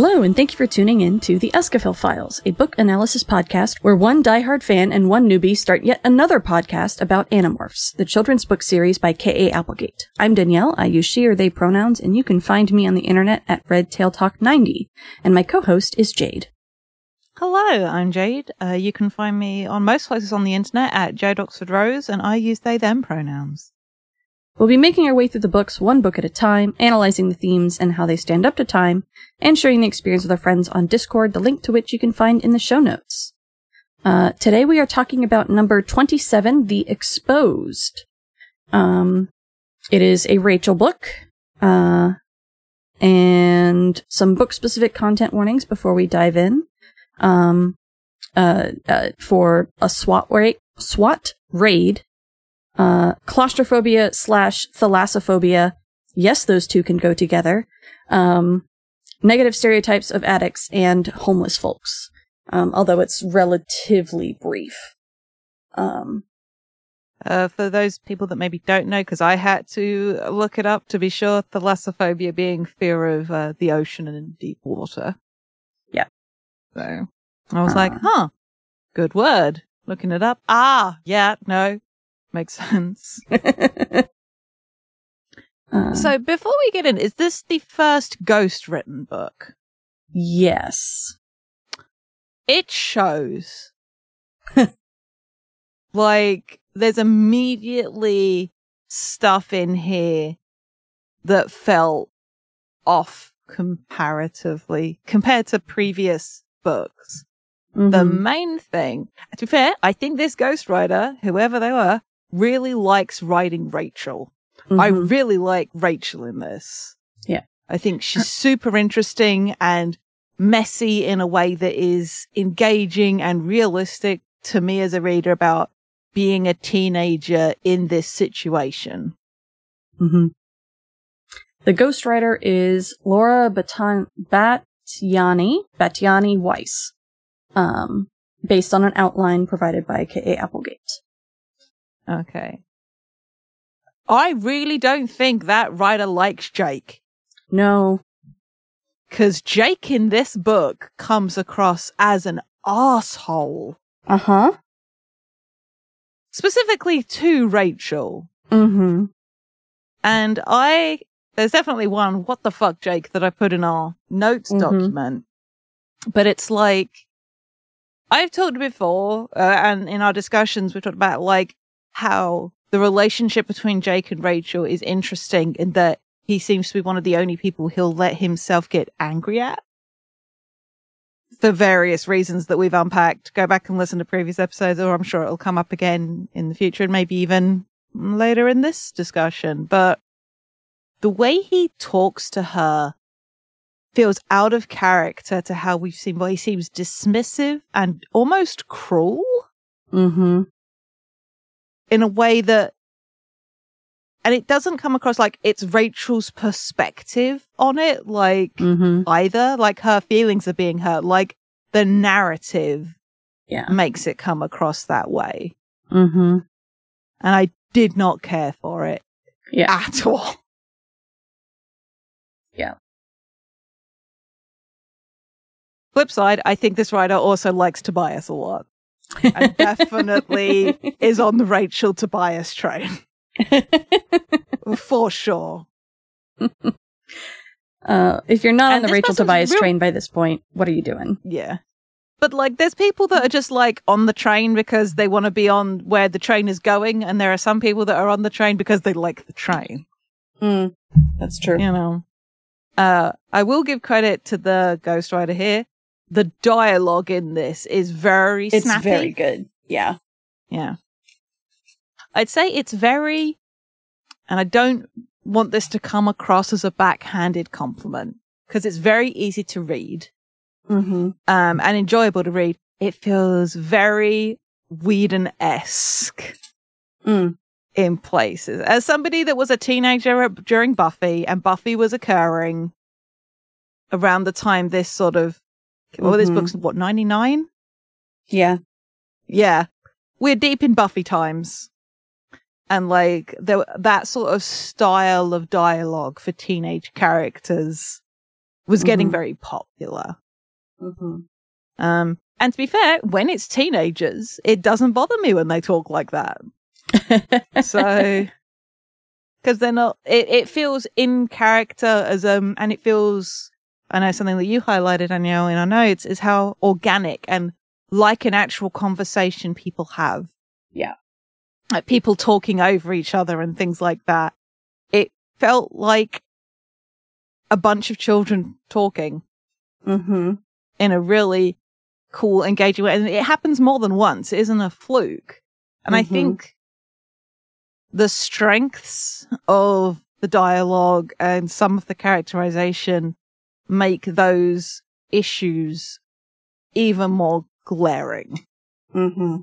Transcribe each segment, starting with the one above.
Hello, and thank you for tuning in to the Escafil Files, a book analysis podcast where one diehard fan and one newbie start yet another podcast about Animorphs, the children's book series by K.A. Applegate. I'm Danielle. I use she or they pronouns, and you can find me on the internet at RedTailedHawk90. And my co-host is Jade. Hello, I'm Jade. Uh, you can find me on most places on the internet at Jade Oxford Rose, and I use they them pronouns. We'll be making our way through the books one book at a time, analyzing the themes and how they stand up to time, and sharing the experience with our friends on Discord, the link to which you can find in the show notes. Uh, today we are talking about number 27, The Exposed. Um, it is a Rachel book, uh, and some book specific content warnings before we dive in. Um, uh, uh for a SWAT raid, SWAT raid, uh, claustrophobia slash thalassophobia. Yes, those two can go together. Um, negative stereotypes of addicts and homeless folks. Um, although it's relatively brief. Um, uh, for those people that maybe don't know, because I had to look it up to be sure, thalassophobia being fear of uh, the ocean and deep water. Yeah. So I was uh. like, huh, good word. Looking it up. Ah, yeah, no, makes sense. uh, so before we get in, is this the first ghost written book? Yes. It shows. like, there's immediately stuff in here that felt off comparatively compared to previous books. Mm-hmm. The main thing, to be fair, I think this ghostwriter, whoever they were, really likes writing Rachel. Mm-hmm. I really like Rachel in this. Yeah. I think she's super interesting and messy in a way that is engaging and realistic to me as a reader about being a teenager in this situation. Mm-hmm. The ghostwriter is Laura Batan- Battyanyi, Battyanyi Weiss, um, based on an outline provided by K.A. Applegate. Okay. I really don't think that writer likes Jake. No. Cause Jake in this book comes across as an asshole. Uh huh. Specifically to Rachel. Mm hmm. And I, there's definitely one, what the fuck, Jake, that I put in our notes mm-hmm. document. But it's like, I've talked before, uh, and in our discussions, we've talked about like how the relationship between Jake and Rachel is interesting in that he seems to be one of the only people he'll let himself get angry at for various reasons that we've unpacked. Go back and listen to previous episodes, or I'm sure it'll come up again in the future and maybe even later in this discussion. But the way he talks to her feels out of character to how we've seen, well, he seems dismissive and almost cruel. Mm-hmm in a way that and it doesn't come across like it's Rachel's perspective on it, like mm-hmm. either, like her feelings are being hurt, like the narrative yeah. makes it come across that way. Mm-hmm. And I did not care for it yeah. at all. Yeah. Flip side, I think this writer also likes Tobias a lot and definitely is on the Rachel Tobias train. For sure. Uh, if you're not and on the Rachel Tobias real- train by this point, what are you doing? Yeah. But like, there's people that are just like on the train because they want to be on where the train is going, and there are some people that are on the train because they like the train. Mm, that's true. You know, uh, I will give credit to the ghostwriter here the dialogue in this is very it's snappy. very good. Yeah. Yeah. I'd say it's very, and I don't want this to come across as a backhanded compliment because it's very easy to read mm-hmm. um, and enjoyable to read. It feels very Whedon esque mm. in places. As somebody that was a teenager during Buffy and Buffy was occurring around the time this sort of well, mm-hmm. this book's what, 99? Yeah. Yeah. We're deep in Buffy times. And like the, that sort of style of dialogue for teenage characters was getting Mhm. very popular. Mm-hmm. Um, and to be fair, when it's teenagers, it doesn't bother me when they talk like that. So, because they're not, it, it feels in character as, um, and it feels, I know something that you highlighted, Danielle, in our notes is how organic and like an actual conversation people have. Yeah. Like people talking over each other and things like that. It felt like a bunch of children talking mm-hmm. in a really cool, engaging way. And it happens more than once. It isn't a fluke. And I Mhm. think the strengths of the dialogue and some of the characterization make those issues even more glaring. Mm-hmm.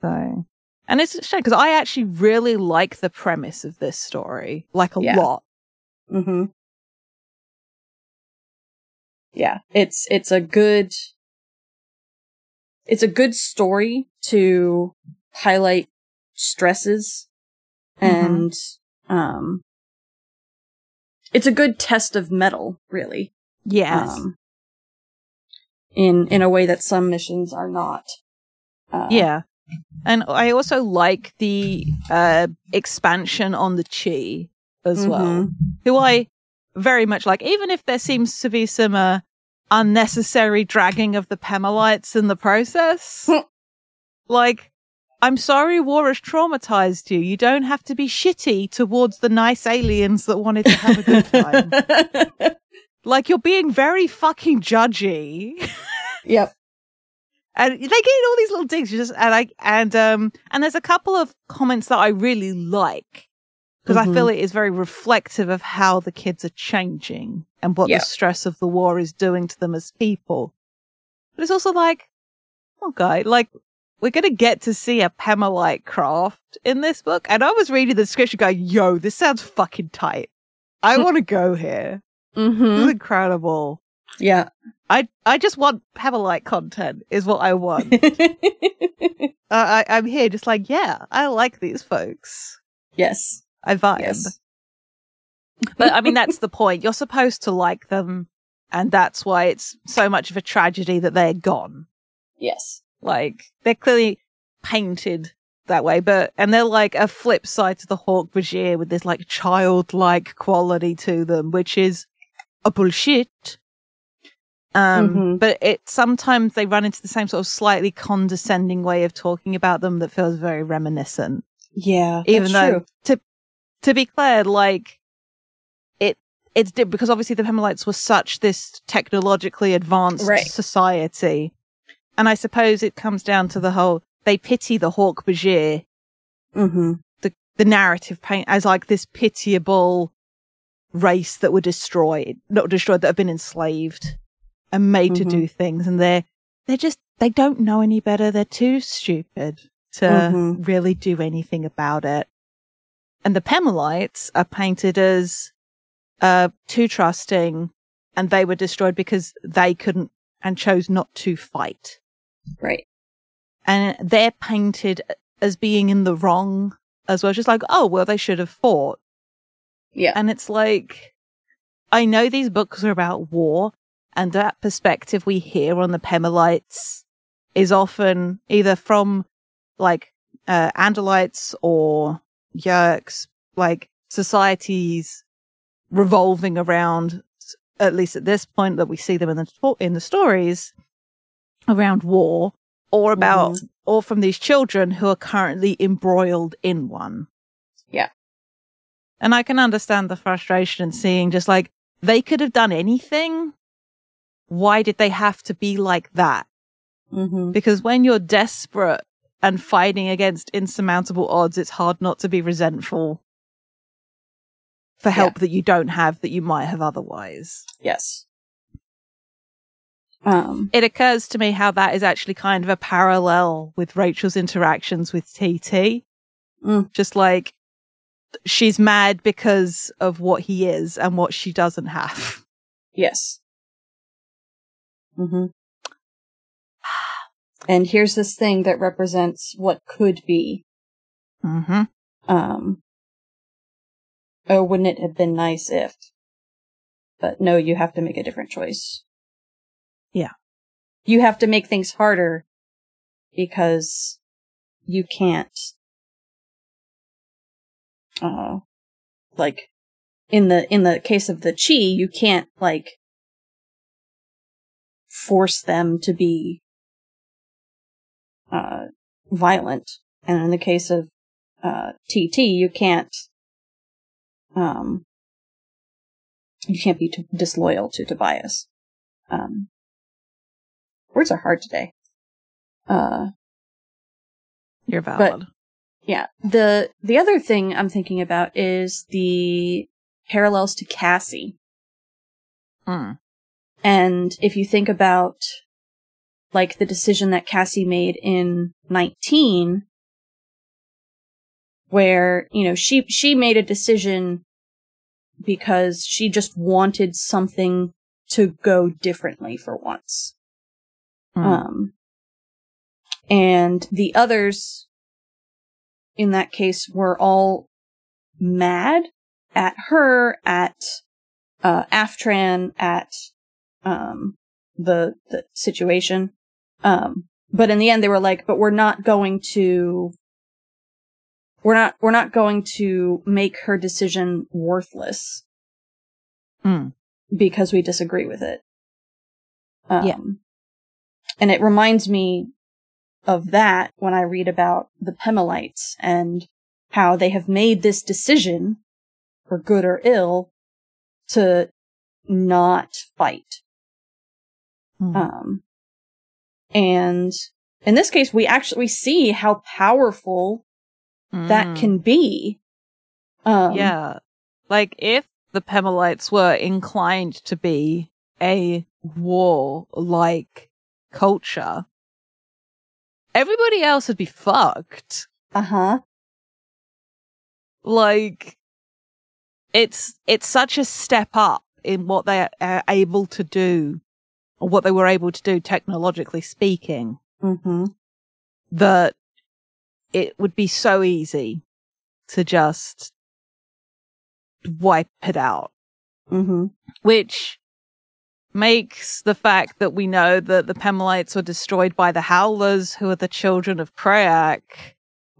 So, and it's a shame because I actually really like the premise of this story, like a Yeah. lot. Mm-hmm. Yeah, it's it's a good it's a good story to highlight stresses and um it's a good test of metal, really. Yes. Um in in a way that some missions are not. Uh, Yeah. And I also like the uh, expansion on the Chee as well, Mhm. who I very much like, even if there seems to be some uh, unnecessary dragging of the Pemalites in the process. like, I'm sorry war has traumatized you. You don't have to be shitty towards the nice aliens that wanted to have a good time. like, you're being very fucking judgy. yep. and they get all these little digs. You just and I and um and there's a couple of comments that I really like because I feel it is very reflective of how the kids are changing and what Yeah. the stress of the war is doing to them as people. But it's also like, okay, like we're gonna get to see a Pemalite craft in this book, and I was reading the description, going, "Yo, this sounds fucking tight. I want to go here. This Mm-hmm. is incredible." Yeah. I I just want Pemalite content is what I want. I, I I'm here just like yeah, I like these folks. yes. I vibe. Yes. But I mean that's the point. You're supposed to like them, and that's why it's so much of a tragedy that they're gone. Yes. Like they're clearly painted that way, but and they're like a flip side to the Hork-Bajir with this like childlike quality to them, which is a bullshit. Um, Mhm. but it sometimes they run into the same sort of slightly condescending way of talking about them that feels very reminiscent. Yeah. Even though true. to to be clear, like it it's because obviously the Pemalites were such this technologically advanced Right. society, and I suppose it comes down to the whole they pity the Hork-Bajir, Mm-hmm. the the narrative paint as like this pitiable race that were destroyed, not destroyed, that have been enslaved and made to Mhm. do things, and they're they're just they don't know any better. They're too stupid to Mhm. really do anything about it. And the Pemalites are painted as uh, too trusting, and they were destroyed because they couldn't and chose not to fight. Right. And they're painted as being in the wrong as well. Just like, oh, well, they should have fought. Yeah. And it's like, I know these books are about war, and that perspective we hear on the Pemalites is often either from like uh, Andalites or Yeerks, like societies revolving around, at least at this point that we see them in the in the stories, around war, or about or from these children who are currently embroiled in one. Yeah. And I can understand the frustration in seeing just like they could have done anything. Why did they have to be like that? Mm-hmm. Because when you're desperate and fighting against insurmountable odds, it's hard not to be resentful for help that you don't have that you might have otherwise. Yes. Um. It occurs to me how that is actually kind of a parallel with Rachel's interactions with TT. Mm. Just like she's mad because of what he is and what she doesn't have. Yes. Mm-hmm. And here's this thing that represents what could be. Mm-hmm. Um. Oh, wouldn't it have been nice if? But no, you have to make a different choice. Yeah. You have to make things harder because you can't, uh, like, in the, in the case of the Chee, you can't, like, force them to be, uh, violent. And in the case of, uh, TT, you can't, um, you can't be t- disloyal to Tobias. Um, words are hard today. Uh, You're valid. yeah. The, the other thing I'm thinking about is the parallels to Cassie. Mm. And if you think about, like, the decision that Cassie made in 19, where, you know, she, she made a decision because she just wanted something to go differently for once. Mm. Um, and the others in that case were all mad at her, at, uh, Aftran, at, um, the, the situation. Um, but in the end they were like, but we're not going to, we're not, we're not going to make her decision worthless Mm. because we disagree with it. Um, Yeah. And it reminds me of that when I read about the Pemalites and how they have made this decision, for good or ill, to not fight. Mm. Um, and in this case, we actually see how powerful that Mm. can be. Um, yeah. Like if the Pemalites were inclined to be a war like culture, everybody else would be fucked. Uh huh. Like it's it's such a step up in what they are able to do or what they were able to do technologically speaking Mm-hmm. that it would be so easy to just wipe it out. Mm-hmm. which makes the fact that we know that the Pemalites were destroyed by the Howlers, who are the children of Crayak.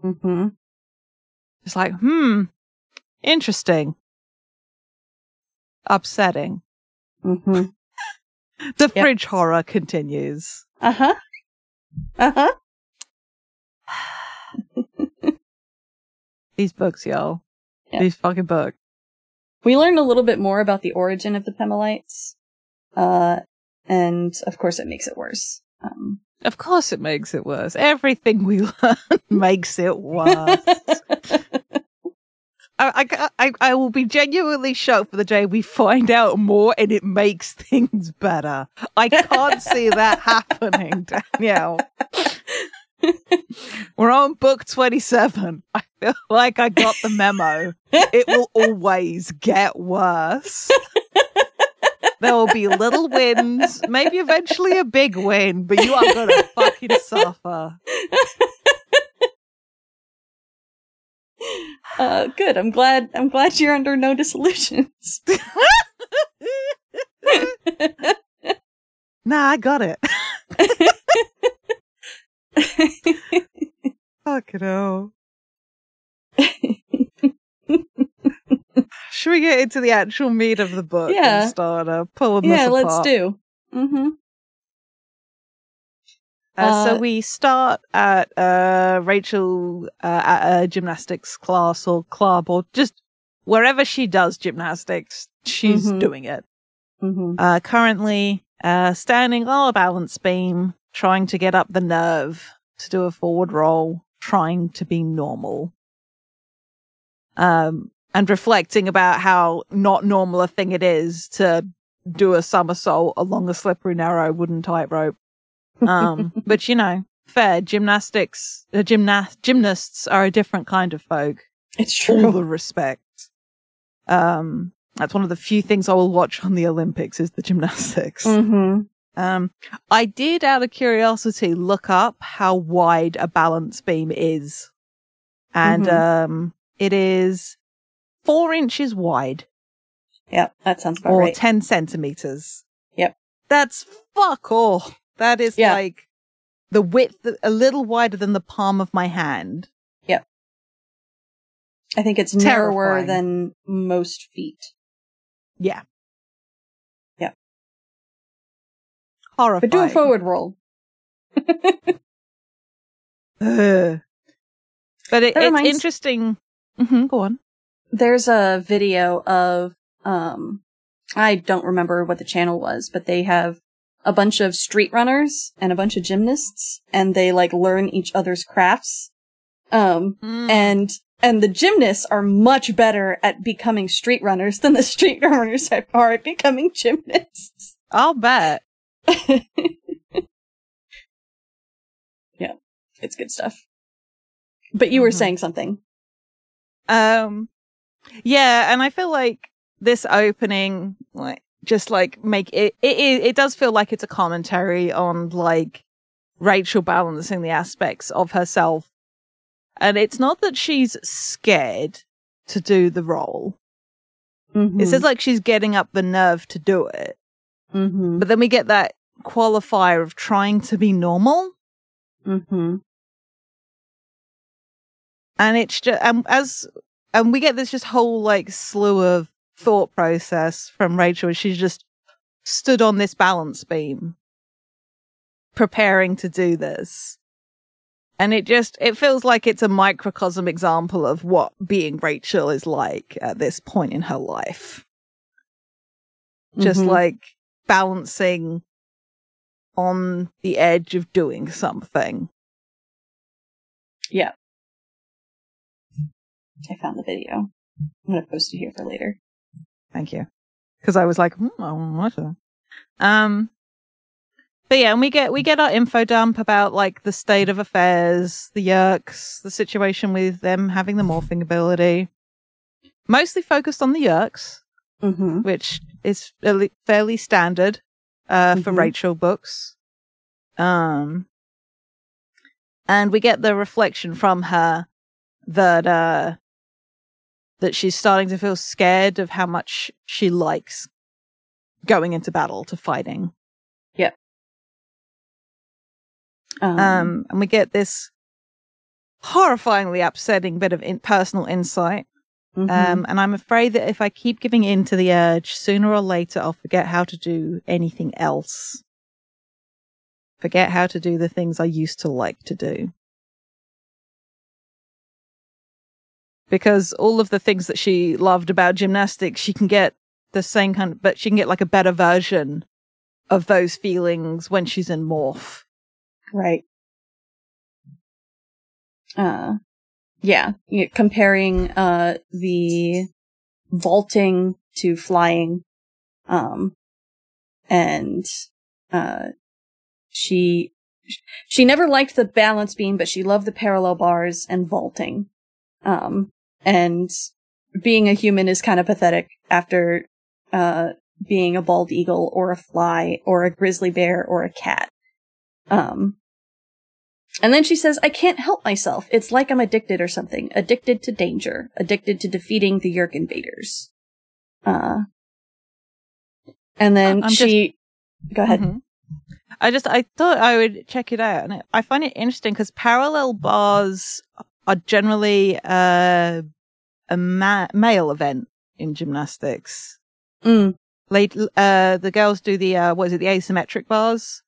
Mm-hmm. It's like, hmm, interesting. Upsetting. Mm-hmm. The Yep. fridge horror continues. Uh huh. Uh huh. These books, y'all. Yep. These fucking books. We learned a little bit more about the origin of the Pemalites. Uh, and of course it makes it worse. Um, Of course it makes it worse. Everything we learn makes it worse. I, I, I, I will be genuinely shocked for the day we find out more and it makes things better. I can't see that happening, Danielle. We're on book 27. I feel like I got the memo. It will always get worse. There will be little wins, maybe eventually a big win, but you are going to fucking suffer. uh, good. I'm glad, I'm glad you're under no disillusions. Nah, I got it. Fuck it hell. Should we get into the actual meat of the book Yeah. and start uh, pulling yeah, this let's do. Mm-hmm. Uh, so Uh, we start at uh, Rachel uh, at a gymnastics class or club or just wherever she does gymnastics, she's Mhm. doing it. Mm-hmm. Uh, currently uh, standing on a balance beam, trying to get up the nerve to do a forward roll, trying to be normal. Um, and reflecting about how not normal a thing it is to do a somersault along a slippery, narrow wooden tightrope. Um, but you know, fair gymnastics, uh, gymna- gymnasts are a different kind of folk It's true. all the respect. Um, that's one of the few things I will watch on the Olympics is the gymnastics. Mm-hmm. Um, I did, out of curiosity, look up how wide a balance beam is, and Mhm. um, it is four inches wide. Yep, that sounds about or right. 10 centimeters. Yep. That's fuck all. That is Yeah. like the width, a little wider than the palm of my hand. Yep. I think it's narrower than most feet. Yeah. Yeah. Horrifying. But do a forward roll. Ugh. But it, it's reminds- interesting. hmm go on. There's a video of um I don't remember what the channel was, but they have a bunch of street runners and a bunch of gymnasts and they like learn each other's crafts. Um Mm. and and the gymnasts are much better at becoming street runners than the street runners are at becoming gymnasts. I'll bet. Yeah, it's good stuff. But you were Mhm. saying something. Um, yeah, and I feel like this opening, like, just like make it, it, it, it does feel like it's a commentary on like Rachel balancing the aspects of herself. And it's not that she's scared to do the role. Mm-hmm. It says like she's getting up the nerve to do it. mm-hmm. But then we get that qualifier of trying to be normal. Mm-hmm. and it's just um, as and we get this just whole like slew of thought process from Rachel. And she's just stood on this balance beam, preparing to do this, and it just it feels like it's a microcosm example of what being Rachel is like at this point in her life. Just Mhm. like balancing on the edge of doing something. Yeah. I found the video. I'm gonna post it here for later. Thank you. Because I was like, hmm, I want to. Um, but yeah, and we get we get our info dump about like the state of affairs, the Yeerks, the situation with them having the morphing ability. Mostly focused on the Yeerks, Mm-hmm. which is fairly, fairly standard uh, for Mhm. Rachel books. Um, and we get the reflection from her that uh, that she's starting to feel scared of how much she likes going into battle to fighting. Um, Um, and we get this horrifyingly upsetting bit of in- personal insight. mhm. Um, and I'm afraid that if I keep giving in to the urge, sooner or later I'll forget how to do anything else. Forget how to do the things I used to like to do. Because all of the things that she loved about gymnastics, she can get the same kind of, but she can get like a better version of those feelings when she's in morph. right. Uh, yeah. Comparing uh the vaulting to flying, um, and uh, she she never liked the balance beam, but she loved the parallel bars and vaulting. Um, and being a human is kind of pathetic after uh being a bald eagle or a fly or a grizzly bear or a cat. Um, and then she says, I can't help myself. It's like I'm addicted or something. Addicted to danger. Addicted to defeating the Yeerk invaders. Uh, and then I'm she, go ahead. Mhm. I just I thought I would check it out, and I find it interesting because parallel bars are generally uh, a ma- male event in gymnastics. Mm, uh, the girls do the uh, what is it, the asymmetric bars,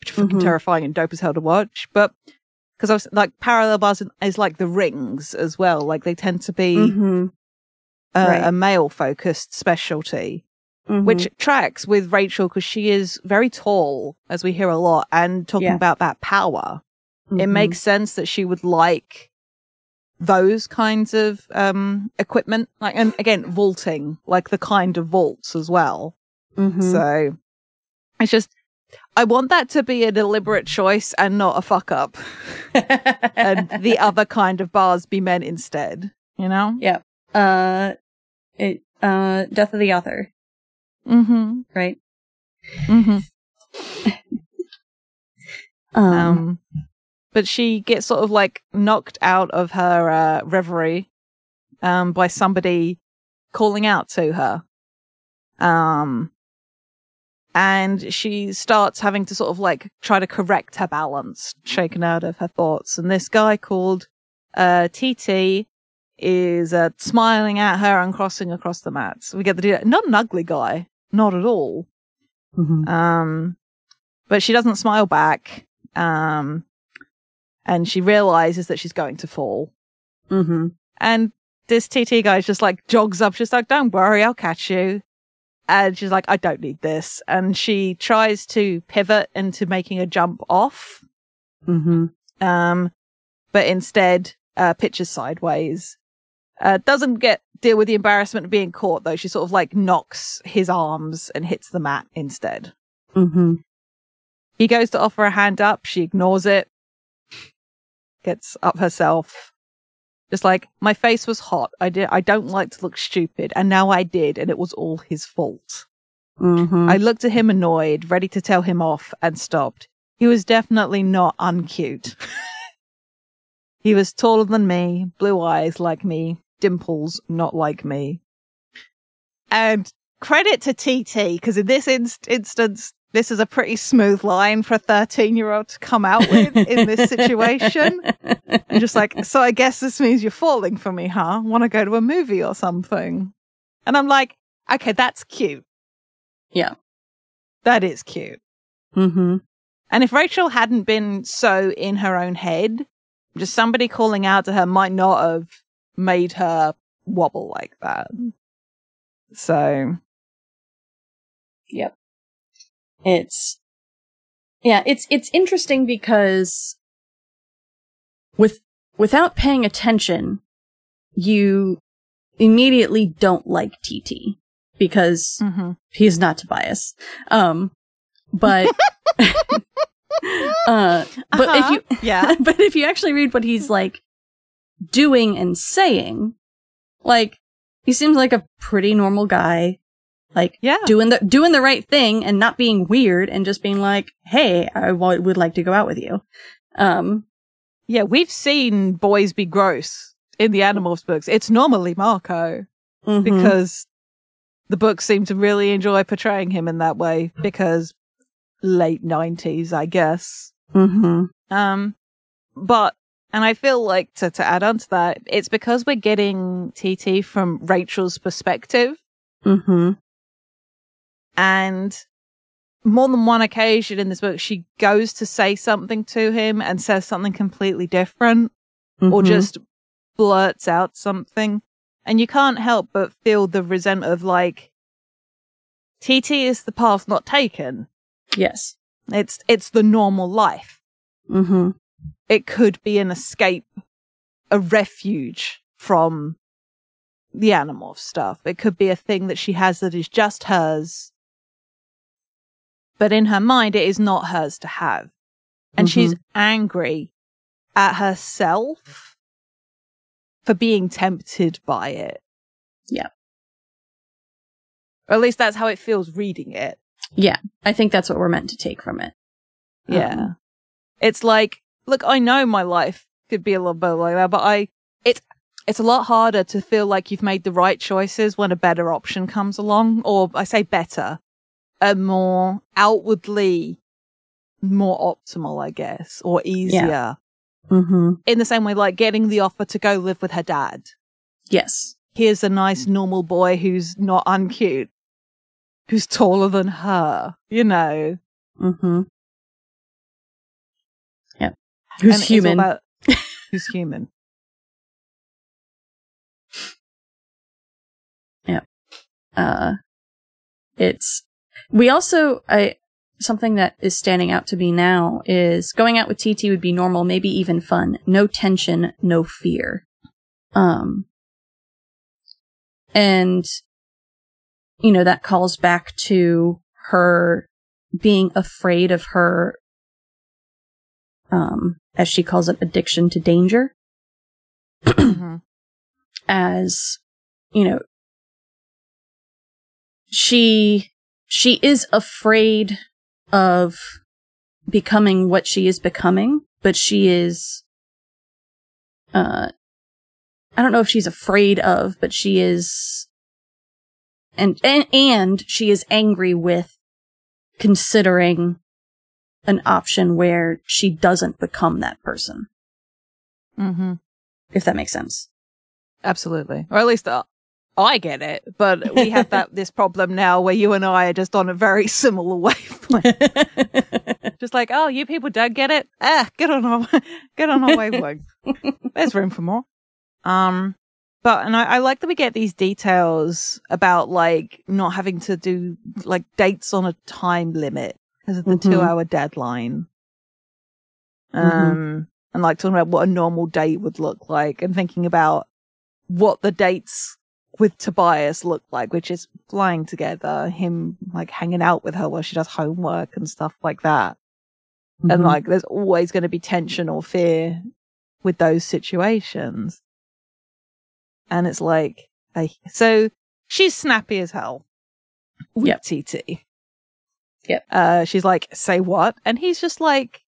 which are fucking Mhm. terrifying and dope as hell to watch. But because I was like parallel bars is like the rings as well. Like they tend to be mhm, uh, Right. a male focused specialty mhm. which tracks with Rachel because she is very tall, as we hear a lot, and talking Yeah. about that power. It Mhm. makes sense that she would like those kinds of um equipment, like and again vaulting, like the kind of vaults as well. Mhm. So it's just I want that to be a deliberate choice and not a fuck up, and the other kind of bars be meant instead. You know? Yeah. Uh, it, uh, Death of the Author, Mm-hmm. right? Mm-hmm. Um, Um, but she gets sort of like knocked out of her uh, reverie um, by somebody calling out to her. Um, and she starts having to sort of like try to correct her balance, shaken out of her thoughts. And this guy called uh, TT is uh, smiling at her and crossing across the mats. We get the not an ugly guy, not at all. Mm-hmm. Um, but she doesn't smile back. Um, and she realizes that she's going to fall. Mm-hmm. And this TT guy just like jogs up. She's like, "Don't worry, I'll catch you." And she's like, "I don't need this." And she tries to pivot into making a jump off. Mm-hmm. Um, but instead, uh, pitches sideways. Uh, doesn't get deal with the embarrassment of being caught though. She sort of like knocks his arms and hits the mat instead. Mm-hmm. He goes to offer a hand up. She ignores it. Gets up herself. Just like, my face was hot. I did, I don't like to look stupid. And now I did. And it was all his fault. Mm-hmm. I looked at him annoyed, ready to tell him off and stopped. He was definitely not uncute. he was taller than me, blue eyes like me, dimples not like me. And credit to TT, because in this inst- instance, this is a pretty smooth line for a 13 year old to come out with in this situation. and just like, so I guess this means you're falling for me, huh? Want to go to a movie or something? And I'm like, okay, that's cute. Yeah. That is cute. Mm-hmm. And if Rachel hadn't been so in her own head, just somebody calling out to her might not have made her wobble like that. So. Yep. It's, yeah, it's, it's interesting because with, without paying attention, you immediately don't like TT because mm-hmm. he's not Tobias. Um, but, uh, but uh-huh. if you, yeah, but if you actually read what he's like doing and saying, like, he seems like a pretty normal guy like yeah doing the doing the right thing and not being weird and just being like hey I w- would like to go out with you um yeah we've seen boys be gross in the Animorphs books it's normally marco mm-hmm. because the books seem to really enjoy portraying him in that way because late 90s i guess mm-hmm. um but and I feel like to, to add on to that, it's because we're getting TT from Rachel's perspective. Mm-hmm. And more than one occasion in this book, she goes to say something to him and says something completely different mm-hmm. or just blurts out something. And you can't help but feel the resentment of like, TT is the path not taken. Yes. It's, it's the normal life. Mm-hmm. It could be an escape, a refuge from the animal stuff. It could be a thing that she has that is just hers but in her mind, it is not hers to have. And mm-hmm. she's angry at herself for being tempted by it. Yeah. Or at least that's how it feels reading it. Yeah. I think that's what we're meant to take from it. Yeah. Um, it's like, look, I know my life could be a little bit like that, but I, it's, it's a lot harder to feel like you've made the right choices when a better option comes along, or I say better, a more outwardly more optimal, I guess, or easier. Yeah. Mm-hmm. In the same way, like getting the offer to go live with her dad. Yes. Here's a nice normal boy who's not uncute, who's taller than her, you know. Mm-hmm. Yeah. Who's and human. About, who's human. Yeah. Uh, it's we also, I, something that is standing out to me now is going out with TT would be normal, maybe even fun. No tension, no fear. Um, and, you know, that calls back to her being afraid of her, um, as she calls it, addiction to danger. mm-hmm. As, you know, she she is afraid of becoming what she is becoming, but she is, uh, I don't know if she's afraid of, but she is and, and, and she is angry with considering an option where she doesn't become that person. Mm-hmm. If that makes sense. Absolutely. Or at least uh, I get it, but we have that this problem now where you and I are just on a very similar wavelength. just like, oh, you people don't get it. Ah, get on our get on our wavelength. There's room for more. Um, but and I, I like that we get these details about like not having to do like dates on a time limit because of the Mhm. two hour deadline. Um, Mhm. and like talking about what a normal date would look like and thinking about what the dates with Tobias look like, which is flying together, him like hanging out with her while she does homework and stuff like that. And Mhm. like there's always going to be tension or fear with those situations. And it's like, I, so she's snappy as hell with Yep. TT. Yep. Uh, she's like, say what? And he's just like,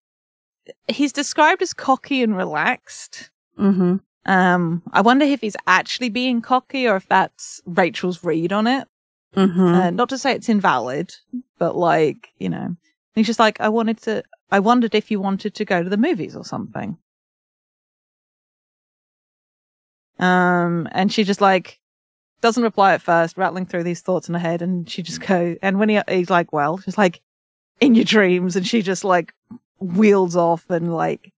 he's described as cocky and relaxed. Mhm. Um, I wonder if he's actually being cocky or if that's Rachel's read on it. Mhm. Uh, not to say it's invalid, but like, you know, he's just like, I wanted to, I wondered if you wanted to go to the movies or something. Um, and she just like doesn't reply at first, rattling through these thoughts in her head, and she just go, and when he, he's like, well, she's like, in your dreams, and she just like wheels off and like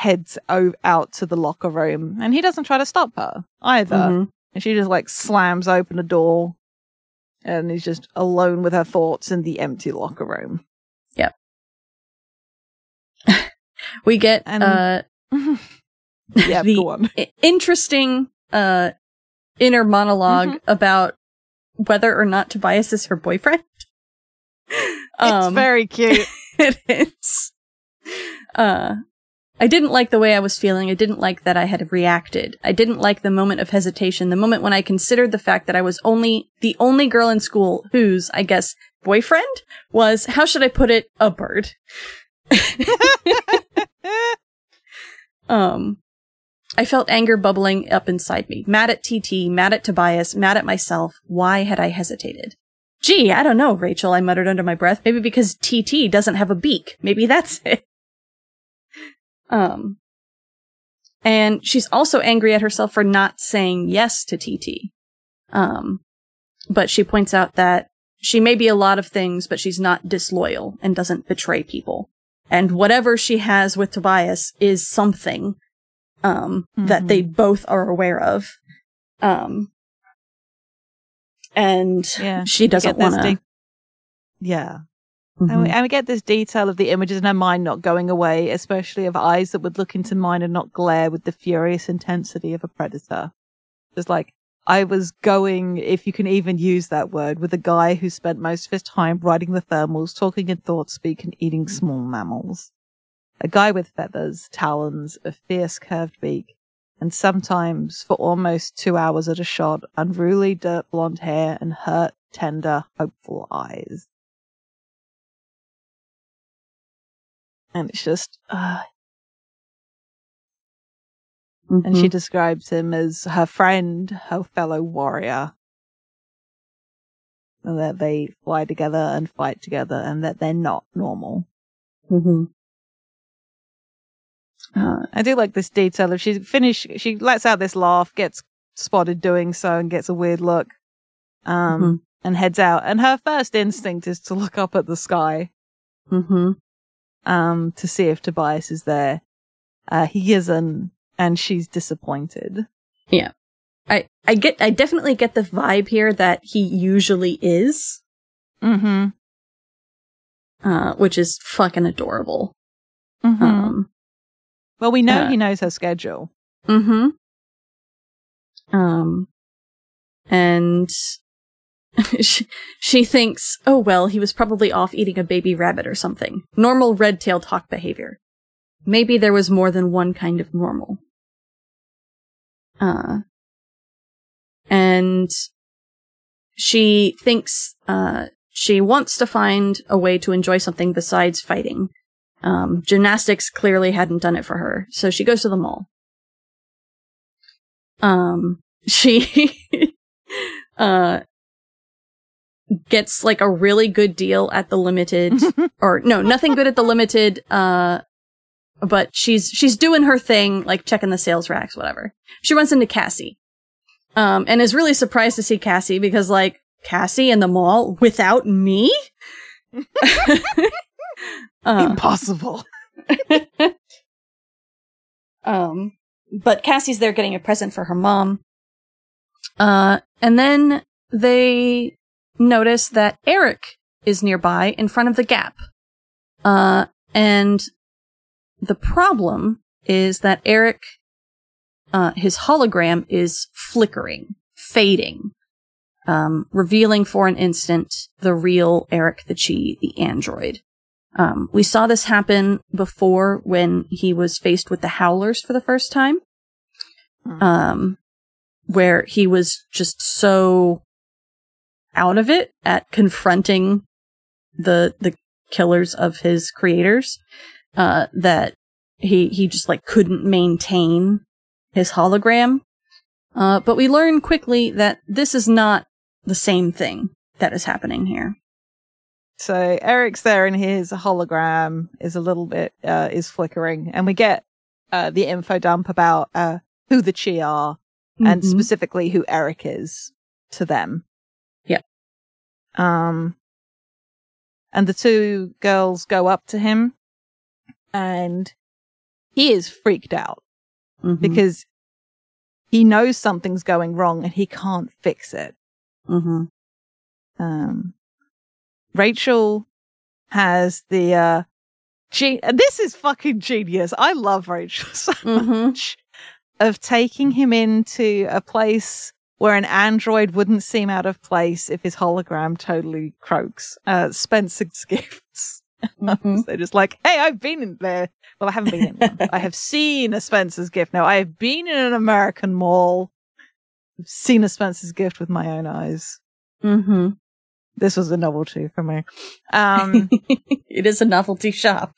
heads o- out to the locker room, and he doesn't try to stop her either. Mhm. And she just like slams open a door and is just alone with her thoughts in the empty locker room. Yep. we get And- uh yeah, The- go on. i- interesting uh inner monolog Mhm. about whether or not Tobias is her boyfriend. it's very cute. it is. Uh, I didn't like the way I was feeling. I didn't like that I had reacted. I didn't like the moment of hesitation, the moment when I considered the fact that I was only the only girl in school whose, I guess, boyfriend was, how should I put it, a bird. Um, I felt anger bubbling up inside me. Mad at TT, mad at Tobias, mad at myself. Why had I hesitated? Gee, I don't know, Rachel, I muttered under my breath. Maybe because TT doesn't have a beak. Maybe that's it. Um, and she's also angry at herself for not saying yes to TT. Um, but she points out that she may be a lot of things, but she's not disloyal and doesn't betray people. And whatever she has with Tobias is something, um, that Mhm. they both are aware of. Um, and Yeah, she doesn't want to. yeah. Mm-hmm. And, we, and we get this detail of the images in her mind not going away, especially of eyes that would look into mine and not glare with the furious intensity of a predator. Just like, I was going, if you can even use that word, with a guy who spent most of his time riding the thermals, talking in thought speak, and eating small mammals. A guy with feathers, talons, a fierce curved beak, and sometimes for almost two hours at a shot, unruly dirt blonde hair and hurt, tender, hopeful eyes. And it's just, uh, and she describes him as her friend, her fellow warrior. And that they fly together and fight together and that they're not normal. hmm Uh, I do like this detail of she finish she lets out this laugh, gets spotted doing so and gets a weird look. Um Mhm. and heads out. And her first instinct is to look up at the sky, hmm um, to see if Tobias is there. Uh he isn't, and she's disappointed. Yeah. I, I get, I definitely get the vibe here that he usually is, Mm-hmm. uh, which is fucking adorable. mm-hmm. Um, well, we know uh, he knows her schedule. Mm hmm Um, and she, she thinks, oh well, he was probably off eating a baby rabbit or something. Normal red-tailed hawk behavior. Maybe there was more than one kind of normal. Uh, and she thinks, uh, she wants to find a way to enjoy something besides fighting. Um, gymnastics clearly hadn't done it for her, so she goes to the mall. Um, she, uh, gets like a really good deal at the limited or no, nothing good at the limited uh but she's she's doing her thing like checking the sales racks whatever. She runs into Cassie. Um and is really surprised to see Cassie because like Cassie in the mall without me? uh, Impossible. um but Cassie's there getting a present for her mom. Uh and then they notice that Eric is nearby in front of the gap. Uh, and the problem is that Eric, uh, his hologram is flickering, fading, um, revealing for an instant the real Eric the Chee, the android. Um, we saw this happen before when he was faced with the Howlers for the first time. Hmm. Um, where he was just so out of it at confronting the the killers of his creators uh, that he he just like couldn't maintain his hologram. Uh, but we learn quickly that this is not the same thing that is happening here. So eric's there and his hologram is a little bit uh, is flickering and we get uh, the info dump about uh, who the Chee are mm-hmm. and specifically who eric is to them um, and the two girls go up to him and he is freaked out mm-hmm. because he knows something's going wrong and he can't fix it. Mm-hmm. Um, Rachel has the, uh, ge- this is fucking genius. I love Rachel so mm-hmm. much of taking him into a place where an android wouldn't seem out of place if his hologram totally croaks. Uh, Spencer's gifts. Mm-hmm. They're just like, hey, I've been in there. Well, I haven't been in one. I have seen a Spencer's gift. Now, I have been in an American mall. I've seen a Spencer's gift with my own eyes. Mm-hmm. This was a novelty for me. Um, it is a novelty shop.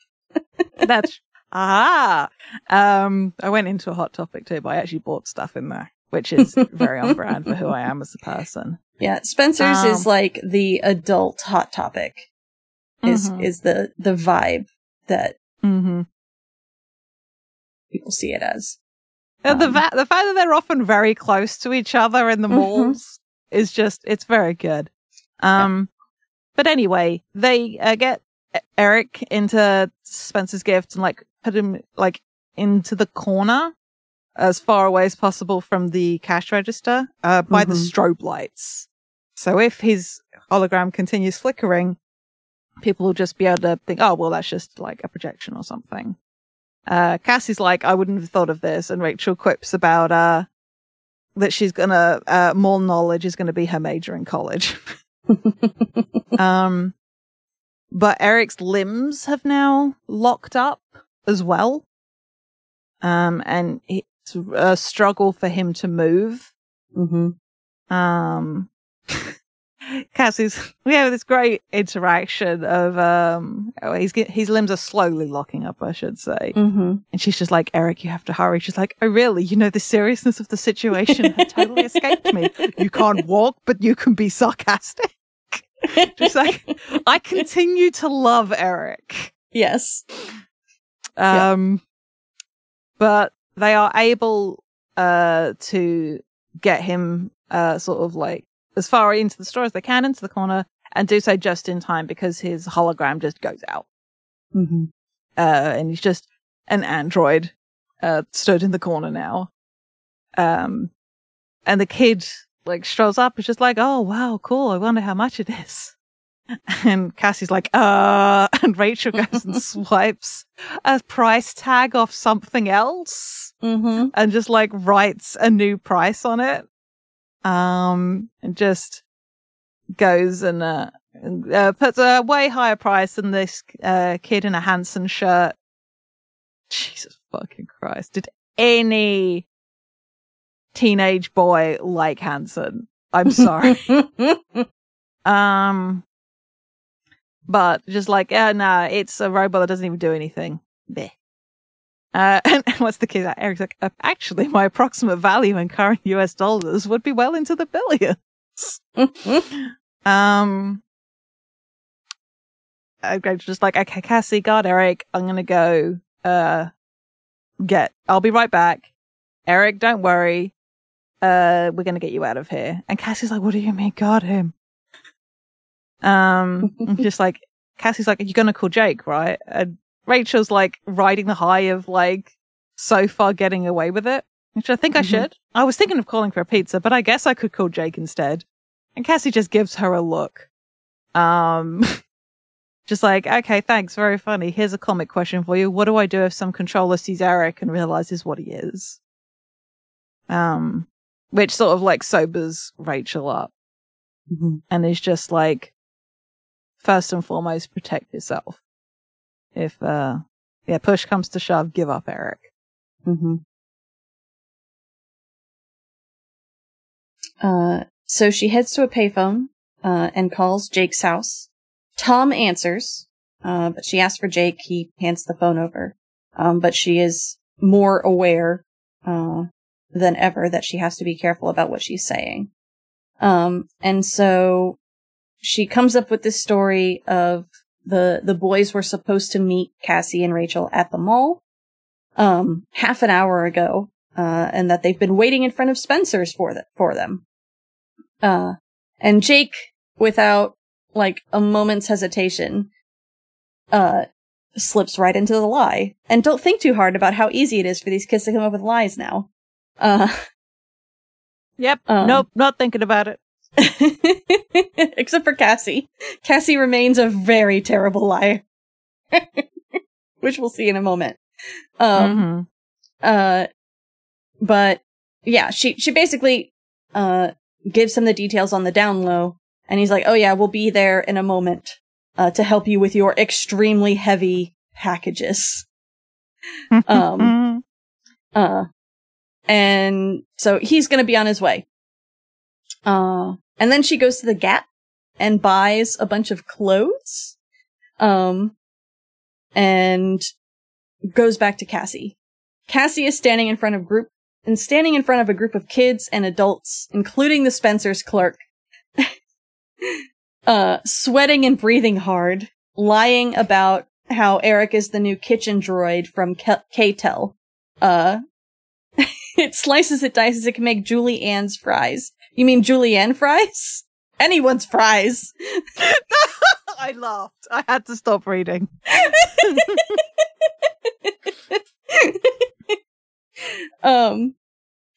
that's ah. Um, I went into a hot topic too, but I actually bought stuff in there which is very on brand for who I am as a person. Yeah, Spencer's um, is like the adult hot topic. Is mm-hmm. is the the vibe that mm-hmm. people see it as. Um, the va- the fact that they're often very close to each other in the mm-hmm. malls is just it's very good. Um, yeah. but anyway, they uh, get Eric into Spencer's gift and like put him like into the corner as far away as possible from the cash register uh, by mm-hmm. the strobe lights. So if his hologram continues flickering, people will just be able to think, oh, well, that's just like a projection or something. Uh, Cassie's like, I wouldn't have thought of this. And Rachel quips about, uh, that she's gonna, uh, more knowledge is gonna be her major in college. um, but Eric's limbs have now locked up as well. Um, and he, a struggle for him to move. Mm-hmm. Um, Cassie's, we have this great interaction of, um, oh, he's, his limbs are slowly locking up, I should say. Mm-hmm. And she's just like, Eric, you have to hurry. She's like, oh, really? You know, the seriousness of the situation had totally escaped me. You can't walk, but you can be sarcastic. just like, I continue to love Eric. Yes. Um, yeah. but they are able uh, to get him uh, sort of like as far into the store as they can into the corner and do so just in time because his hologram just goes out. Mm-hmm. Uh, and he's just an android uh, stood in the corner now. Um, and the kid like strolls up. It's just like, oh wow, cool. I wonder how much it is. And Cassie's like, uh, and Rachel goes and swipes a price tag off something else mm-hmm. and just like writes a new price on it. Um, and just goes and, uh, uh, puts a way higher price than this, uh, kid in a Hanson shirt. Jesus fucking Christ. Did any teenage boy like Hanson? I'm sorry. um, but just like, yeah, nah, it's a robot that doesn't even do anything. Bleh. Uh, and, what's the kid? Eric's like, uh, actually, my approximate value in current US dollars would be well into the billions. Um, Rachel's just like, okay, Cassie, guard Eric. I'm gonna go. Uh, get. I'll be right back. Eric, don't worry. Uh, we're gonna get you out of here. And Cassie's like, what do you mean, guard him? Um, just like Cassie's like, are you gonna call Jake, right? And Rachel's like riding the high of like so far getting away with it, which I think mm-hmm. I should. I was thinking of calling for a pizza, but I guess I could call Jake instead. And Cassie just gives her a look. Um, just like, okay, thanks, very funny. Here's a comic question for you. What do I do if some controller sees Eric and realizes what he is? Um, which sort of like sobers Rachel up. Mm-hmm. And is just like, first and foremost, protect yourself. If, uh, yeah, push comes to shove, give up Eric. Mm-hmm. Uh, so she heads to a payphone, uh, and calls Jake's house. Tom answers, uh, but she asks for Jake. He hands the phone over. Um, but she is more aware, uh, than ever that she has to be careful about what she's saying. Um, and so she comes up with this story of the, the boys were supposed to meet Cassie and Rachel at the mall, um, half an hour ago, uh, and that they've been waiting in front of Spencer's for, the, for them. Uh, and Jake, without like a moment's hesitation, uh, slips right into the lie. And don't think too hard about how easy it is for these kids to come up with lies now. Uh, yep. Um, nope. Not thinking about it. Except for Cassie. Cassie remains a very terrible liar. Which we'll see in a moment. Um, mm-hmm. uh, but yeah, she, she basically, uh, gives him the details on the down low and he's like, Oh yeah, we'll be there in a moment, uh, to help you with your extremely heavy packages. um, uh, and so he's going to be on his way. Uh, and then she goes to the Gap and buys a bunch of clothes. Um, and goes back to Cassie. Cassie is standing in front of group and standing in front of a group of kids and adults, including the Spencer's clerk, uh, sweating and breathing hard, lying about how Eric is the new kitchen droid from K-Tel. Uh, it slices, it dices, it can make Julie Ann's fries. You mean Julienne fries? Anyone's fries. I laughed. I had to stop reading. um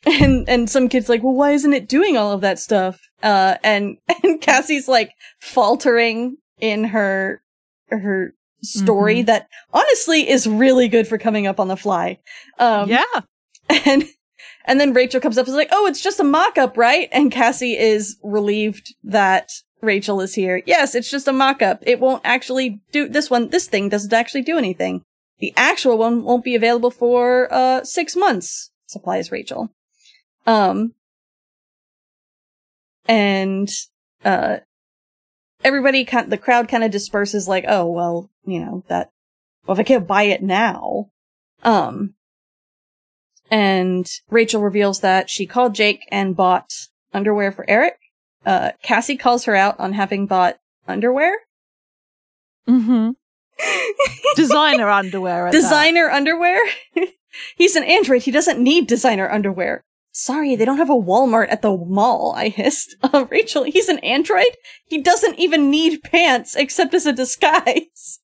and and some kids like, well, why isn't it doing all of that stuff? Uh, and and Cassie's like faltering in her her story mm-hmm. that honestly is really good for coming up on the fly. Um, yeah, and and then Rachel comes up and is like, oh, it's just a mock up, right? And Cassie is relieved that Rachel is here. Yes, it's just a mock up. It won't actually do this one. This thing doesn't actually do anything. The actual one won't be available for uh six months. Supplies Rachel. Um, and uh, everybody kind the crowd kind of disperses like, oh well, you know that. Well, if I can't buy it now, um, and Rachel reveals that she called Jake and bought underwear for Eric. Uh, Cassie calls her out on having bought underwear. Mm-hmm. designer underwear. Designer that. underwear. He's an android. He doesn't need designer underwear. Sorry, they don't have a Walmart at the mall, I hissed. Uh, Rachel, he's an android? He doesn't even need pants except as a disguise.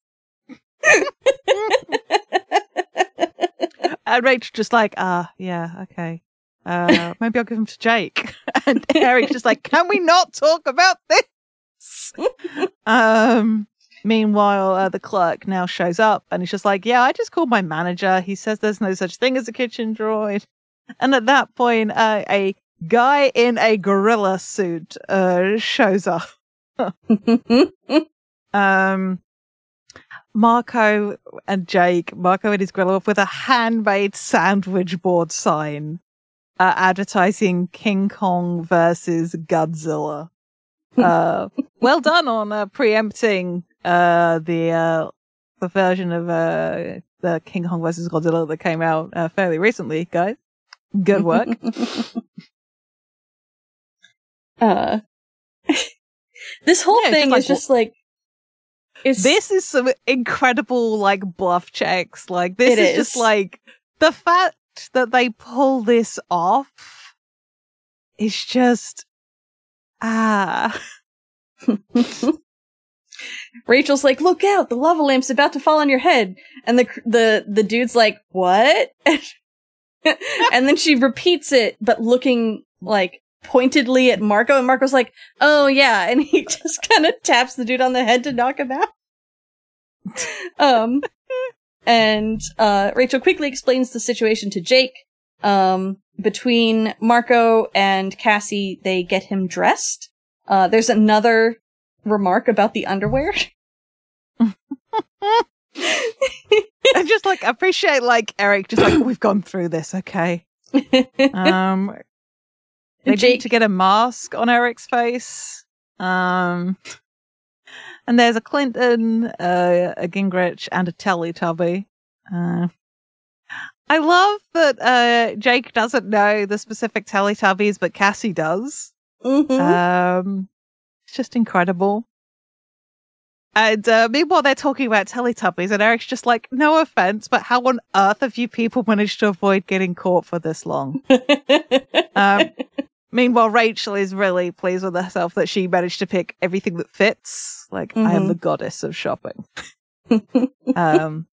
And Rachel just like, ah, uh, yeah, okay. Uh, maybe I'll give him to Jake. and Eric's just like, can we not talk about this? um, meanwhile, uh, the clerk now shows up and he's just like, yeah, I just called my manager. He says there's no such thing as a kitchen droid. And at that point, uh, a guy in a gorilla suit uh, shows up. um, Marco and Jake, Marco and his gorilla with a handmade sandwich board sign uh, advertising King Kong versus Godzilla. Uh, well done on uh, preempting uh, the uh, the version of uh, the King Kong versus Godzilla that came out uh, fairly recently, guys. Good work. uh, This whole Yeah, thing just is just like it's this is some incredible like bluff checks. Like this is, is. just like the fact that they pull this off is just ah. Rachel's like, "Look out! The lava lamp's about to fall on your head." And the the the dude's like, "What?" and then she repeats it, but looking like pointedly at Marco, and Marco's like, "Oh yeah," and he just kind of taps the dude on the head to knock him out. um, and uh, Rachel quickly explains the situation to Jake. Um, between Marco and Cassie, they get him dressed. Uh, there's another remark about the underwear. I just like appreciate like Eric just like we've gone through this, okay. Um they Jake- need to get a mask on Eric's face. Um and there's a Clinton, uh, a Gingrich, and a Teletubby. Uh, I love that uh, Jake doesn't know the specific Teletubbies, but Cassie does. Mhm. Um, it's just incredible. And uh, meanwhile, they're talking about Teletubbies, and Eric's just like, "No offense, but how on earth have you people managed to avoid getting caught for this long?" Um, meanwhile, Rachel is really pleased with herself that she managed to pick everything that fits. Like, I am Mhm. the goddess of shopping. um,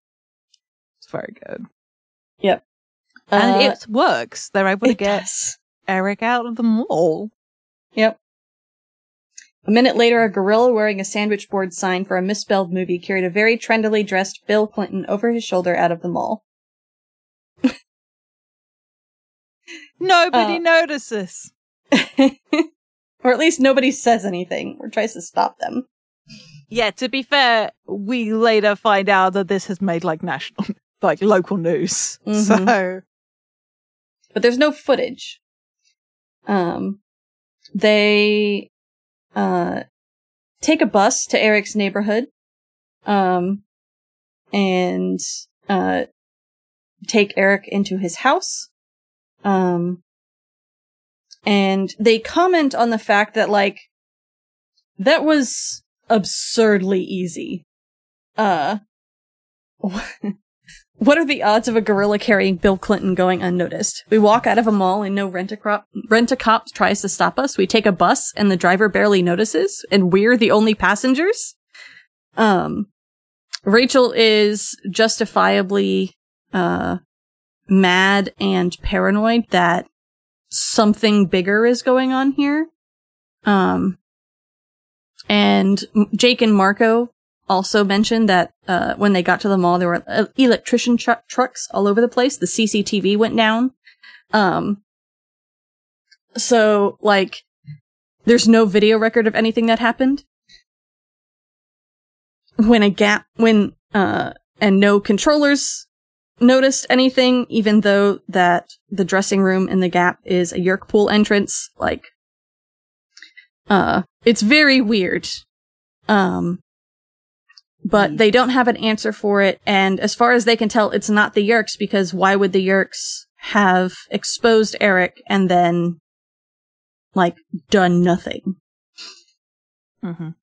it's very good, Yep. and Uh, it works. They're able to get does. Eric out of the mall. Yep. A minute later, a gorilla wearing a sandwich board sign for a misspelled movie carried a very trendily dressed Bill Clinton over his shoulder out of the mall. Nobody Uh, notices. or at least nobody says anything or tries to stop them. Yeah, to be fair, we later find out that this has made like national, like local news. Mhm. So, But there's no footage. Um, they, uh, take a bus to Eric's neighborhood, um, and, uh, take Eric into his house. Um, and they comment on the fact that, like, that was absurdly easy. Uh, what are the odds of a gorilla carrying Bill Clinton going unnoticed? We walk out of a mall and no rent-a-cop, rent-a-cop tries to stop us. We take a bus and the driver barely notices and we're the only passengers. Um, Rachel is justifiably, uh, mad and paranoid that something bigger is going on here. Um, and Jake and Marco also mentioned that uh, when they got to the mall, there were uh, electrician tru- trucks all over the place. The CCTV went down. Um, so like, there's no video record of anything that happened. When a gap, when uh, and no controllers noticed anything, even though that the dressing room in the gap is a Yeerk pool entrance. Like, uh, it's very weird. Um, but they don't have an answer for it. And as far as they can tell, it's not the Yeerks because why would the Yeerks have exposed Eric and then, like, done nothing? mhm.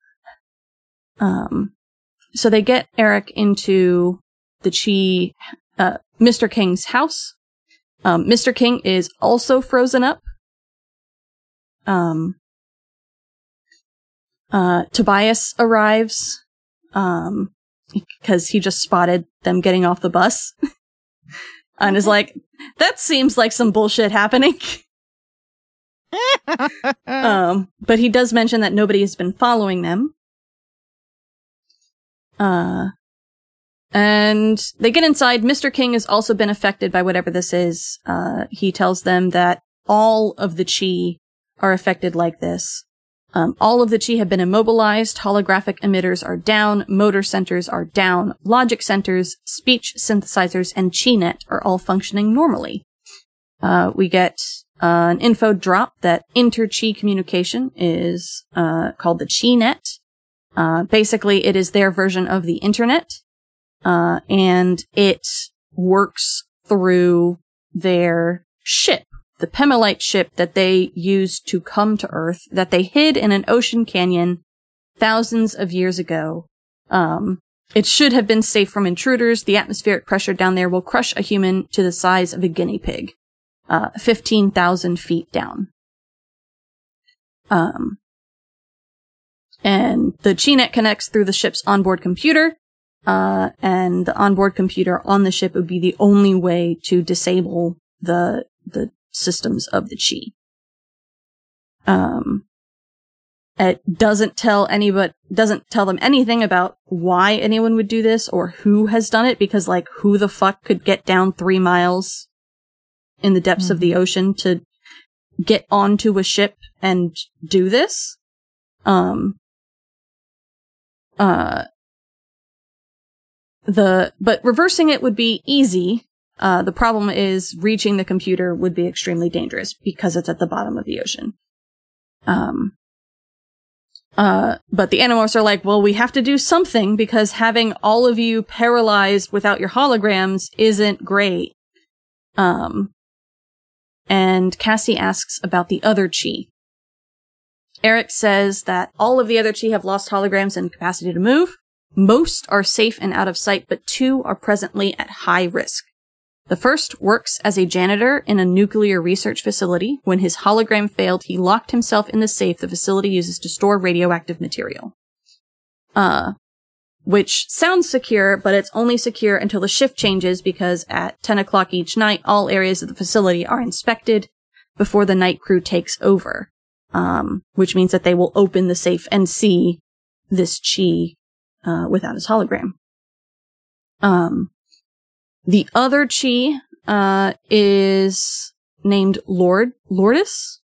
Um, so they get Eric into the Chee, uh, Mr. King's house. Um, Mr. King is also frozen up. Um, uh, Tobias arrives, um, because he just spotted them getting off the bus and is like, that seems like some bullshit happening. Um, but he does mention that nobody has been following them. Uh, and they get inside. Mr. King has also been affected by whatever this is. Uh, he tells them that all of the Chee are affected like this. Um, all of the Chee have been immobilized. Holographic emitters are down. Motor centers are down. Logic centers, speech synthesizers, and Chee net are all functioning normally. Uh, we get uh, an info drop that inter-Chee communication is uh, called the Chee net. Uh, basically, it is their version of the internet, uh, and it works through their ship, the Pemalite ship that they used to come to Earth, that they hid in an ocean canyon thousands of years ago. Um, it should have been safe from intruders. The atmospheric pressure down there will crush a human to the size of a guinea pig, uh, 15,000 feet down. Um, and the CheeNet connects through the ship's onboard computer, uh, and the onboard computer on the ship would be the only way to disable the, the systems of the Chee. Um, it doesn't tell anybody, doesn't tell them anything about why anyone would do this or who has done it because like who the fuck could get down three miles in the depths mm-hmm. of the mm-hmm. ocean to get onto a ship and do this? Um, uh, the, but reversing it would be easy. Uh, the problem is reaching the computer would be extremely dangerous because it's at the bottom of the ocean. Um, uh, but the Animorphs are like, well, we have to do something because having all of you paralyzed without your holograms isn't great. Um, and Cassie asks about the other Chee. Eric says that all of the other Chee have lost holograms and capacity to move. Most are safe and out of sight, but two are presently at high risk. The first works as a janitor in a nuclear research facility. When his hologram failed, he locked himself in the safe the facility uses to store radioactive material. Uh, which sounds secure, but it's only secure until the shift changes because at 10 o'clock each night, all areas of the facility are inspected before the night crew takes over. Um, which means that they will open the safe and see this Chee, uh, without his hologram. Um, the other Chee, uh, is named Lord, Lourdes.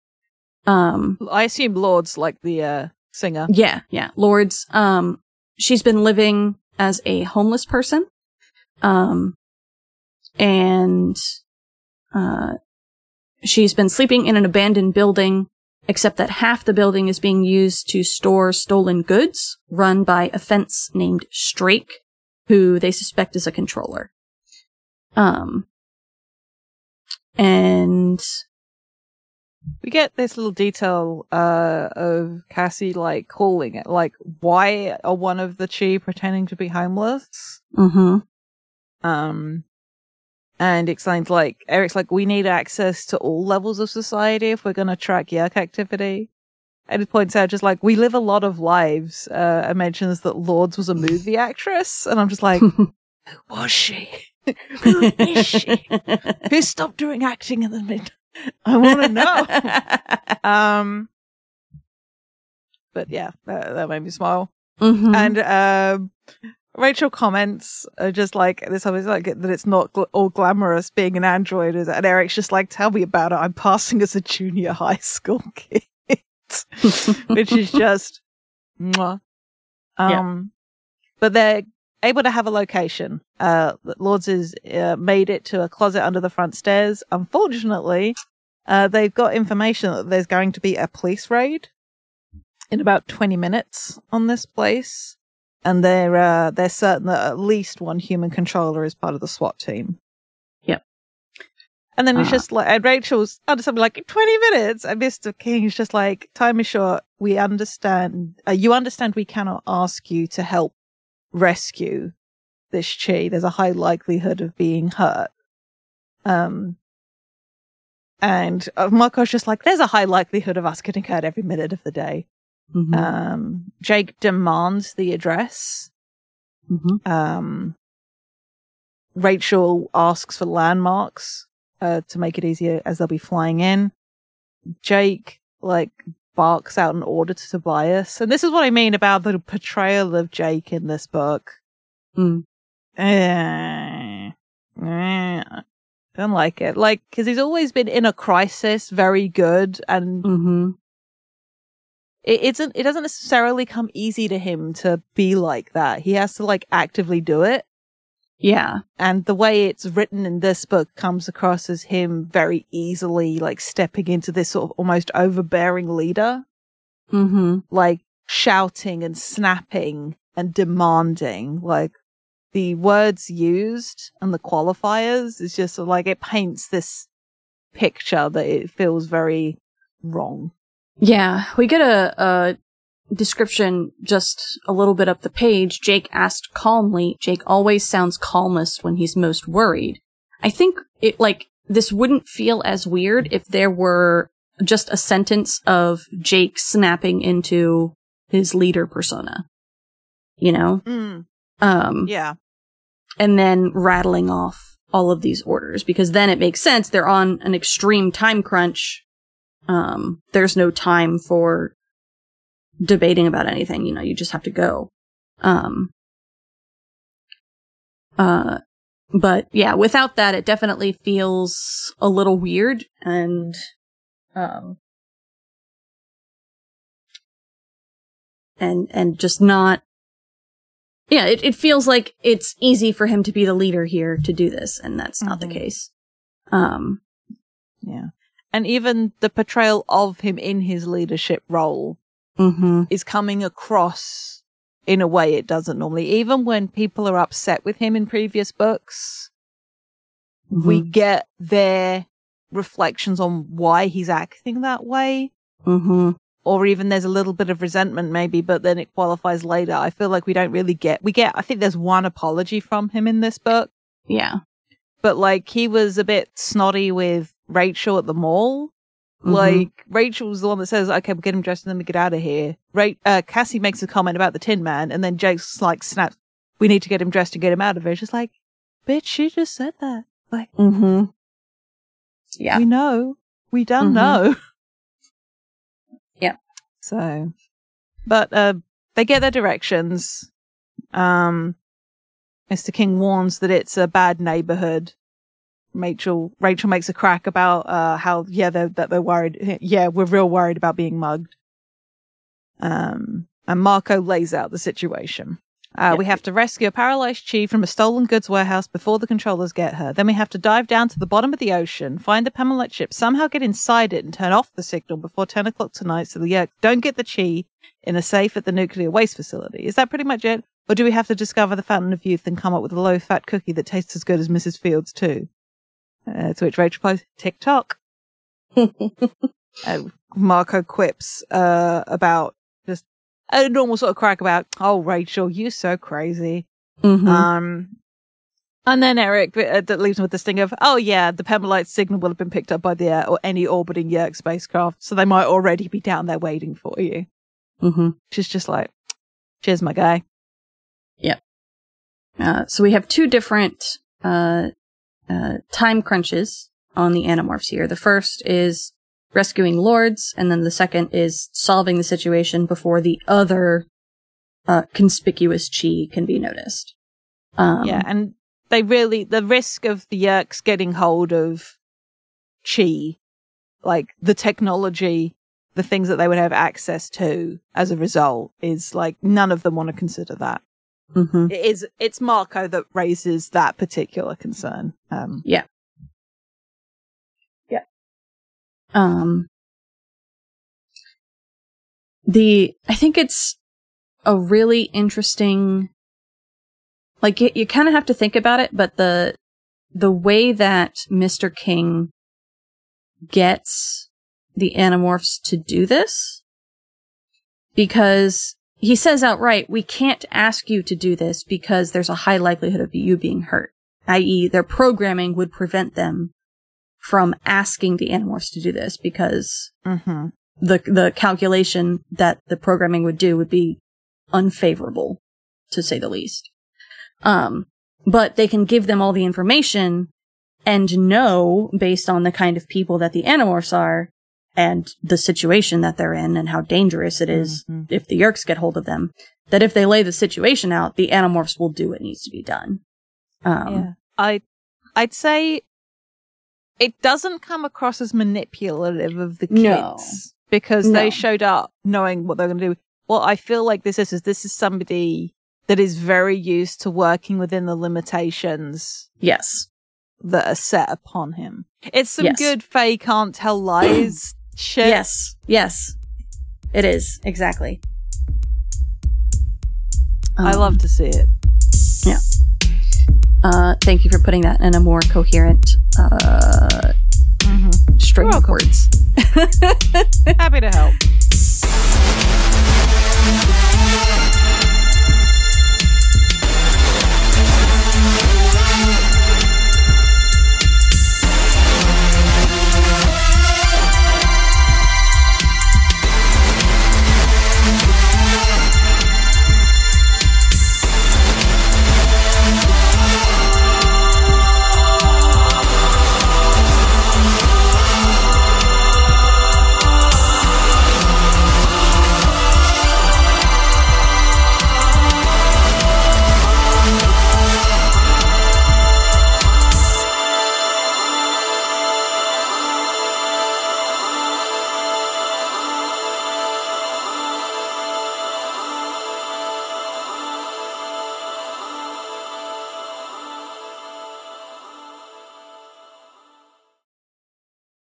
Um, I assume Lords like the, uh, singer. Yeah, yeah, Lords. Um, she's been living as a homeless person. Um, and, uh, she's been sleeping in an abandoned building, except that half the building is being used to store stolen goods run by a fence named Strake, who they suspect is a controller. Um, and we get this little detail uh, of Cassie like calling it, like, why are one of the Chee pretending to be homeless? Mm-hmm. Um, and explains like Eric's like, we need access to all levels of society if we're going to track Yeerk activity. And it points out just like we live a lot of lives. Uh, and mentions that Lords was a movie actress, and I'm just like, who was she? Who is she? Who stopped doing acting in the mid? I want to know. um, but yeah, that, that made me smile. Mm-hmm. And um, Rachel comments uh, just like this is like that it's not gl- all glamorous being an android, and Eric's just like, "Tell me about it. I'm passing as a junior high school kid," which is just, mwah. um, yeah. but they're able to have a location. Uh, Lords has uh, made it to a closet under the front stairs. Unfortunately, uh, they've got information that there's going to be a police raid in about 20 minutes on this place. And they're, uh, they're certain that at least one human controller is part of the SWAT team. Yep. And then it's uh-huh. just like, and Rachel's under something like 20 minutes. And Mr. King's just like, time is short. We understand, uh, you understand we cannot ask you to help rescue this Chee, there's a high likelihood of being hurt. Um, and uh, Marco's just like, there's a high likelihood of us getting hurt every minute of the day. Mm-hmm. Um, Jake demands the address. Mm-hmm. Um, Rachel asks for landmarks, uh, to make it easier as they'll be flying in. Jake, like, barks out an order to Tobias. And this is what I mean about the portrayal of Jake in this book. Mm. Eh, eh, don't like it. Like, cause he's always been in a crisis, very good. And mm-hmm. It, it's, it doesn't necessarily come easy to him to be like that. He has to like actively do it. Yeah. And the way it's written in this book comes across as him very easily like stepping into this sort of almost overbearing leader. Mm-hmm. Like shouting and snapping and demanding. Like the words used and the qualifiers is just like it paints this picture that it feels very wrong. Yeah. We get a, a description just a little bit up the page, Jake asked calmly, Jake always sounds calmest when he's most worried. I think it, like, this wouldn't feel as weird if there were just a sentence of Jake snapping into his leader persona. You know? Mm, Um, yeah. and then rattling off all of these orders because then it makes sense. They're on an extreme time crunch. Um, there's no time for debating about anything. You know, you just have to go. Um, uh, but yeah, without that, it definitely feels a little weird and, um, and, and just not yeah, it, it feels like it's easy for him to be the leader here to do this, and that's not Mhm. the case. Um, Yeah. And even the portrayal of him in his leadership role hmm is coming across in a way it doesn't normally. Even when people are upset with him in previous books, we get their reflections on why he's acting that way. hmm Or even there's a little bit of resentment, maybe, but then it qualifies later. I feel like we don't really get, we get, I think there's one apology from him in this book, yeah, but like he was a bit snotty with Rachel at the mall. Mhm. Like Rachel's the one that says, "Okay, we'll get him dressed and then we get out of here." Right? Uh, Cassie makes a comment about the Tin Man, and then Jake's like, "Snaps, we need to get him dressed and get him out of here." She's like, "Bitch, she just said that. Like, mm-hmm. yeah, we know, we don't Mhm. know." Yeah. So, but uh, they get their directions. Um, Mr. King warns that it's a bad neighborhood. Rachel Rachel makes a crack about uh how yeah they're that they're worried yeah we're real worried about being mugged. Um and Marco lays out the situation. Uh, Yeah. We have to rescue a paralyzed Chee from a stolen goods warehouse before the controllers get her. Then we have to dive down to the bottom of the ocean, find the Pemalite ship, somehow get inside it and turn off the signal before 10 o'clock tonight so the Yeerk don't get the Chee in a safe at the nuclear waste facility. Is that pretty much it? Or do we have to discover the fountain of youth and come up with a low fat cookie that tastes as good as Mrs. Fields too? Uh, to which Rachel replies, TikTok. uh, Marco quips uh, about just a normal sort of crack about, oh, Rachel, you're so crazy. hmm Um, and then Eric uh, that leaves him with this thing of, oh yeah, the Pemalite signal will have been picked up by the air or any orbiting Yeerk spacecraft, so they might already be down there waiting for you. hmm She's just like, cheers, my guy. Uh, so we have two different uh, uh, time crunches on the Animorphs here. The first is rescuing lords, and then the second is solving the situation before the other uh, conspicuous Chee can be noticed. Um, yeah, and they really the risk of the Yeerks getting hold of Chee, like the technology, the things that they would have access to as a result, is like none of them want to consider that. Mhm. It is it's Marco that raises that particular concern. Um, Um, the I think it's a really interesting, like you, you kind of have to think about it, but the the way that Mister King gets the Animorphs to do this, because he says outright, "We can't ask you to do this because there's a high likelihood of you being hurt." I.e., their programming would prevent them from asking the Animorphs to do this because mhm. the the calculation that the programming would do would be unfavorable, to say the least. Um, but they can give them all the information and know based on the kind of people that the Animorphs are and the situation that they're in and how dangerous it is Mhm. if the Yeerks get hold of them, that if they lay the situation out, the Animorphs will do what needs to be done. Um, yeah, I I'd say it doesn't come across as manipulative of the kids No. because No. they showed up knowing what they're going to do. What I feel like this is is this is somebody that is very used to working within the limitations Yes. that are set upon him. It's some Yes. good Fae can't tell lies shit. Yes. Yes. It is. Exactly. Um, I love to see it. Yeah. Uh, thank you for putting that in a more coherent uh, mm-hmm. string of words. Happy to help.